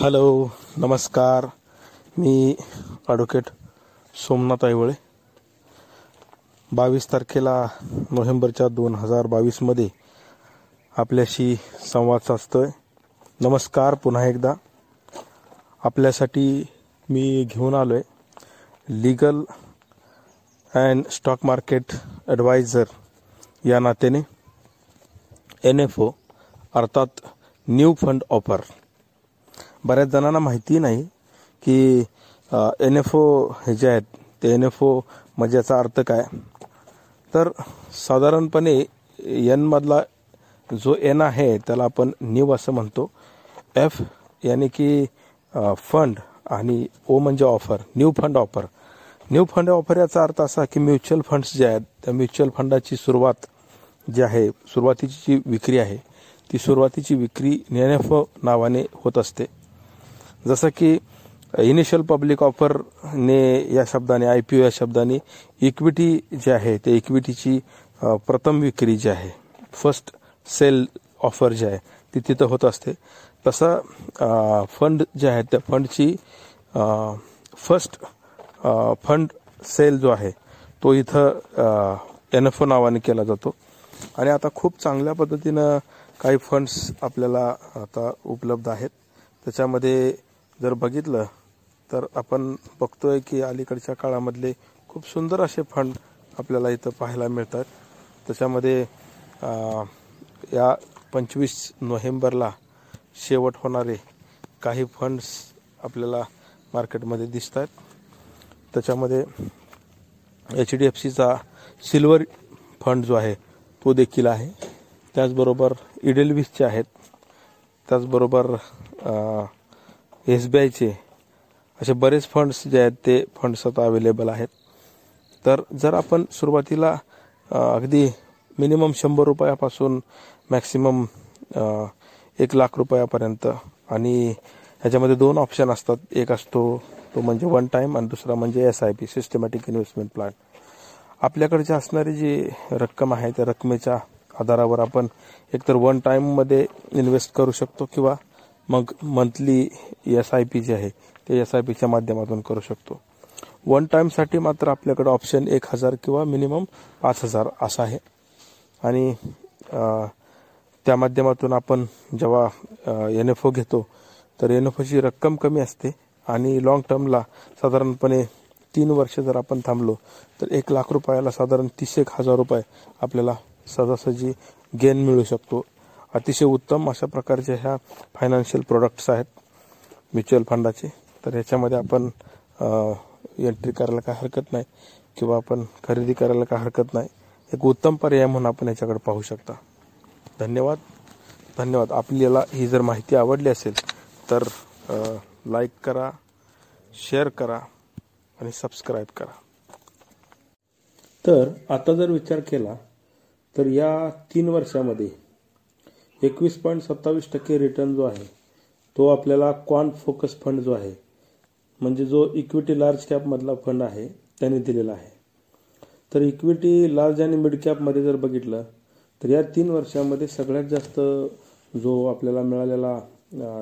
Hello नमस्कार. मी advocate Somnath Aiwale. बावीस तारखेला नोव्हेंबरच्या दोन हजार बावीसमध्ये आपल्याशी संवाद साधतोय. नमस्कार पुन्हा एकदा. आपल्यासाठी मी घेऊन आलो आहे legal and stock market adviser या नात्याने. एन एफ ओ अर्थात न्यू फंड ऑफर बऱ्याच जणांना माहिती नाही की एन एफ ओ हे जे आहेत ते एन एफ ओ म्हणजे याचा अर्थ काय? तर साधारणपणे एनमधला जो एन आहे त्याला आपण न्यू असं म्हणतो. एफ यानी की फंड आणि ओ म्हणजे offer new fund offer new fund offer याचा अर्थ असा की म्युच्युअल फंड्स जे आहेत त्या म्युच्युअल फंडाची सुरुवात जी आहे सुरुवातीची जी विक्री आहे ती सुरुवातीची विक्री एन एफ ओ नावाने होत असते. जसं की इनिशियल पब्लिक ऑफरने या शब्दाने आय पी ओ या शब्दाने इक्विटी जे आहे ते इक्विटीची प्रथम विक्री जी आहे फर्स्ट सेल ऑफर जे आहे ती तिथं होत असते. तसं फंड जे आहे त्या फंडची फर्स्ट फंड सेल जो आहे तो इथं एन एफ ओ नावाने केला जातो. आणि आता खूप चांगल्या पद्धतीनं काही फंड्स आपल्याला आता उपलब्ध आहेत. त्याच्यामध्ये जर बघितलं तर आपण बघतोय की अलीकडच्या काळामधले खूप सुंदर असे फंड आपल्याला इथं पाहायला मिळतात. त्याच्यामध्ये या पंचवीस नोव्हेंबरला शेवट होणारे काही फंड्स आपल्याला मार्केटमध्ये दिसत आहेत त्याच्यामध्ये एच डी एफ सीचा सिल्वर फंड जो आहे तो देखील आहे. त्याचबरोबर इडेलविसचे आहेत. त्याचबरोबर एस बी आयचे असे बरेच फंड्स जे आहेत ते फंड्स आता अवेलेबल आहेत. तर जर आपण सुरुवातीला अगदी मिनिमम शंभर रुपयापासून मॅक्सिमम एक लाख रुपयापर्यंत आणि ह्याच्यामध्ये दोन ऑप्शन असतात. एक असतो तो म्हणजे वन टाईम आणि दुसरा म्हणजे S I P systematic investment plan आपल्याकडची असणारी जी रक्कम आहे त्या रकमेच्या आधारावर आपण एकतर वन टाईममध्ये इन्व्हेस्ट करू शकतो किंवा मग मंथली एस आय पी जे आहे ते एस आय पीच्या माध्यमातून करू शकतो. वन टाईमसाठी मात्र आपल्याकडे ऑप्शन एक हजार किंवा मिनिमम पाच हजार असा आहे. आणि त्या माध्यमातून आपण जेव्हा एन एफ ओ घेतो तर एन एफ ओची रक्कम कमी असते आणि लॉंग टर्मला साधारणपणे तीन वर्ष जर आपण थांबलो तर एक लाख रुपयाला साधारण तीस एक हजार रुपये आपल्याला सहजासहजी गेन मिळू शकतो. अतिशय उत्तम अशा प्रकारच्या ह्या फायनान्शियल प्रोडक्ट्स आहेत म्युच्युअल फंडाचे तर ह्याच्यामध्ये आपण एंट्री करायला काय हरकत नाही किंवा आपण खरेदी करायला काय हरकत नाही. एक उत्तम पर्याय म्हणून आपण याच्याकडे पाहू शकता. धन्यवाद. धन्यवाद. आपल्याला ही जर माहिती आवडली असेल तर लाईक करा शेअर करा आणि सबस्क्राईब करा. तर आता जर विचार केला तर या तीन वर्षामध्ये एकवीस पॉईंट सत्तावीस टक्के रिटर्न जो आहे तो आपल्याला क्वांट फोकस फंड जो आहे म्हणजे जो इक्विटी लार्ज कॅपमधला फंड आहे त्याने दिलेला आहे. तर इक्विटी लार्ज आणि मिड कॅपमध्ये जर बघितलं तर या तीन वर्षामध्ये सगळ्यात जास्त जो आपल्याला मिळालेला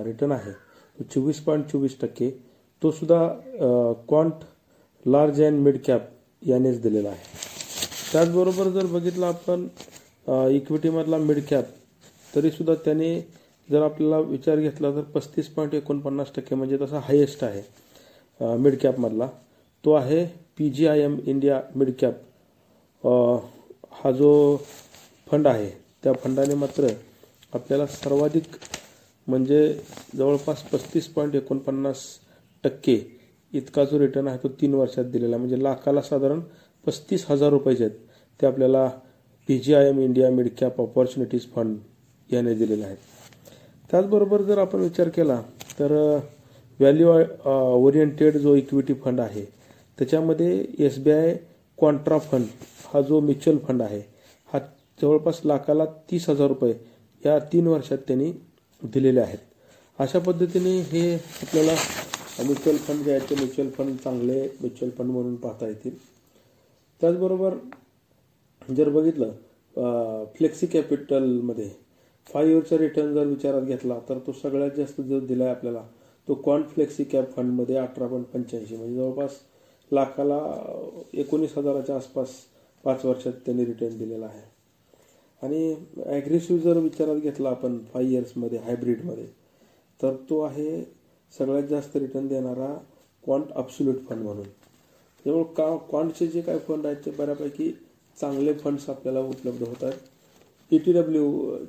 रिटर्न आहे तो चोवीस पॉईंट चोवीस टक्के तो सुद्धा quant large and mid cap यानेच दिलेला आहे. त्याचबरोबर जर बघितलं आपण इक्विटीमधला मिड कॅप तरीसुद्धा त्याने जर आपल्याला विचार घेतला तर पस्तीस पॉईंट एकोणपन्नास टक्के म्हणजे तसा हायेस्ट आहे मिड कॅपमधला तो आहे P G I M India mid cap हा जो फंड आहे त्या फंडाने मात्र आपल्याला सर्वाधिक म्हणजे जवळपास पस्तीस पॉईंट एकोणपन्नास टक्के इतका जो रिटर्न आहे तो तीन वर्षात दिलेला म्हणजे लाखाला साधारण पस्तीस हजार रुपयाचे आहेत. ते आपल्याला P G I M India mid cap opportunities fund याने दिलेले आहेत. त्याचबरोबर जर आपण विचार केला तर व्हॅल्यू ओरिएंटेड जो इक्विटी फंड आहे त्याच्यामध्ये S B I contra fund हा जो म्युच्युअल फंड आहे हा जवळपास लाखाला तीस हजार रुपये या तीन वर्षात त्यांनी दिलेले आहेत. अशा पद्धतीने हे आपल्याला म्युच्युअल फंड जे आहेत ते म्युच्युअल फंड चांगले म्युच्युअल फंड म्हणून पाहता येतील. त्याचबरोबर जर बघितलं फ्लेक्सी कॅपिटलमध्ये फाईव्ह इयरचा रिटर्न जर विचारात घेतला तर तो सगळ्यात जास्त जो दिला आहे आपल्याला तो क्वांट फ्लेक्सी कॅप फंडमध्ये अठरा पॉईंट पंच्याऐंशी म्हणजे जवळपास लाखाला एकोणीस हजाराच्या आसपास पाच वर्षात त्यांनी रिटर्न दिलेला आहे. आणि ॲग्रेसिव्ह जर विचारात घेतला आपण फाय इयर्समध्ये हायब्रिडमध्ये तर तो आहे सगळ्यात जास्त रिटर्न देणारा क्वांट अब्सोल्यूट फंड म्हणून. त्यामुळे का क्वांटचे जे काही फंड आहेत ते बऱ्यापैकी चांगले फंड्स आपल्याला उपलब्ध होतात. पी टी डब्ल्यू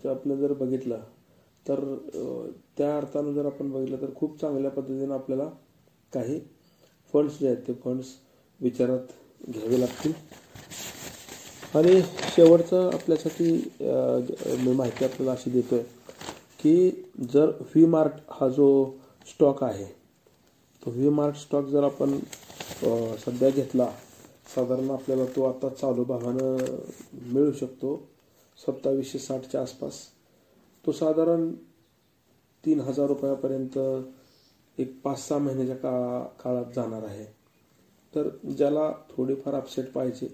आपण जर बघितलं तर त्या अर्थानं जर आपण बघितलं तर खूप चांगल्या पद्धतीनं आपल्याला काही फंड्स जे आहेत ते फंड्स विचारात घ्यावे लागतील. आणि शेवटचं आपल्यासाठी मी माहिती आपल्याला अशी देतोय की जर व्ही मार्ट हा जो स्टॉक आहे तो व्ही मार्ट स्टॉक जर आपण सध्या घेतला साधारण आपल्याला तो आता चालू भावानं मिळू शकतो. सत्तावीसशे साठच्या आसपास. तो साधारण तीन हजार रुपयापर्यंत एक पाच सहा महिन्याच्या का काळात जाणार आहे. तर ज्याला थोडेफार अपसेट पाहिजे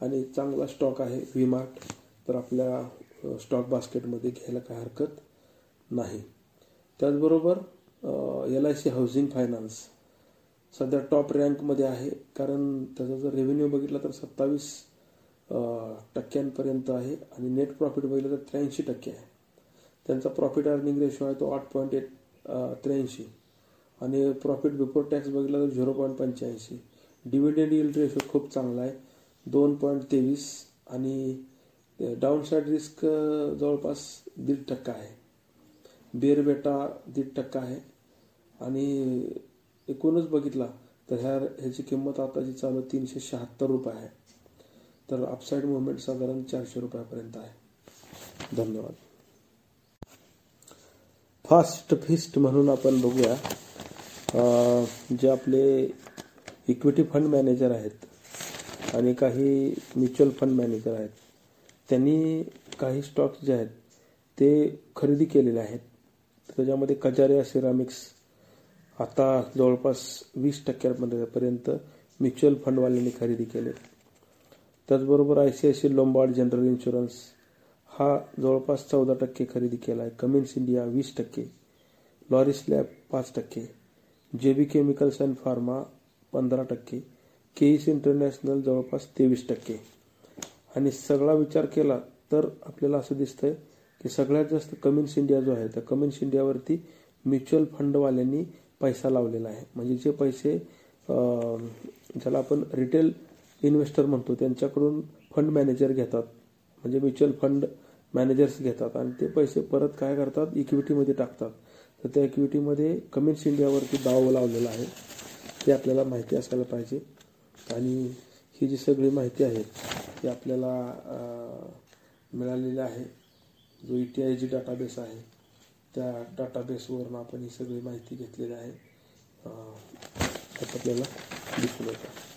आणि चांगला स्टॉक आहे व्ही मार्ट तर आपल्या स्टॉक बास्केटमध्ये घ्यायला काय हरकत नाही. त्याचबरोबर L I C housing finance सध्या टॉप रँकमध्ये आहे कारण त्याचा जर रेव्हेन्यू बघितला तर सत्तावीस टक्क्यांपर्यंत आहे. आणि नेट प्रॉफिट बघितलं तर त्र्याऐंशी टक्के आहे. त्यांचा प्रॉफिट अर्निंग रेशो आहे तो आठ पॉईंट एट त्र्याऐंशी. आणि प्रॉफिट बिफोर टॅक्स बघितला तर झिरो पॉईंट पंच्याऐंशी. डिव्हिडंड यील्ड रेशो खूप चांगला आहे. दोन पॉईंट तेवीस. आणि डाऊनसाईड रिस्क जवळपास दीड टक्का आहे. बेरबेटा दीड टक्का आहे. आणि एकूणच बघितला तर ह्या ह्याची किंमत आता जी चालू आहे तीनशे शहात्तर रुपये आहे. तर अपसाईड मुवमेंट साधारण चारशे रुपयापर्यंत आहे. धन्यवाद. फास्ट फिस्ट म्हणून आपण बघूया. जे आपले इक्विटी फंड मॅनेजर आहेत आणि काही म्युच्युअल फंड मॅनेजर आहेत त्यांनी काही स्टॉक्स जे आहेत ते खरेदी केलेले आहेत. त्याच्यामध्ये कजारिया सिरामिक्स आता जवळपास वीस टक्क्यापर्यंत म्युच्युअल फंडवाल्यांनी खरेदी केले त्याचबरोबर I C I C Lombard General Insurance हा जवळपास चौदा टक्के खरेदी केला आहे कमिन्स इंडिया वीस टक्के. लॉरिस लॅब पाच टक्के. जे बी केमिकल्स अँड फार्मा पंधरा टक्के. के केईस इंटरनॅशनल जवळपास तेवीस टक्के. आणि सगळा विचार केला तर आपल्याला असं दिसतंय की सगळ्यात जास्त कमिन्स इंडिया जो आहे त्या कमिन्स इंडियावरती म्युच्युअल फंडवाल्यांनी पैसा लावलेला आहे. म्हणजे जे पैसे ज्याला आपण रिटेल इन्व्हेस्टर म्हणतो त्यांच्याकडून फंड मॅनेजर घेतात. म्हणजे म्युच्युअल फंड मॅनेजर्स घेतात आणि ते पैसे परत काय करतात? इक्विटीमध्ये टाकतात. तर त्या इक्विटीमध्ये कमिन्स इंडियावरती दाव लावलेला आहे. ते आपल्याला माहिती असायला पाहिजे. आणि ही जी सगळी माहिती आहे ती आपल्याला मिळालेली आहे. जो E T I G database आहे त्या डाटाबेसवरून आपण ही सगळी माहिती घेतलेली आहे. असं आपल्याला दिसून येतं.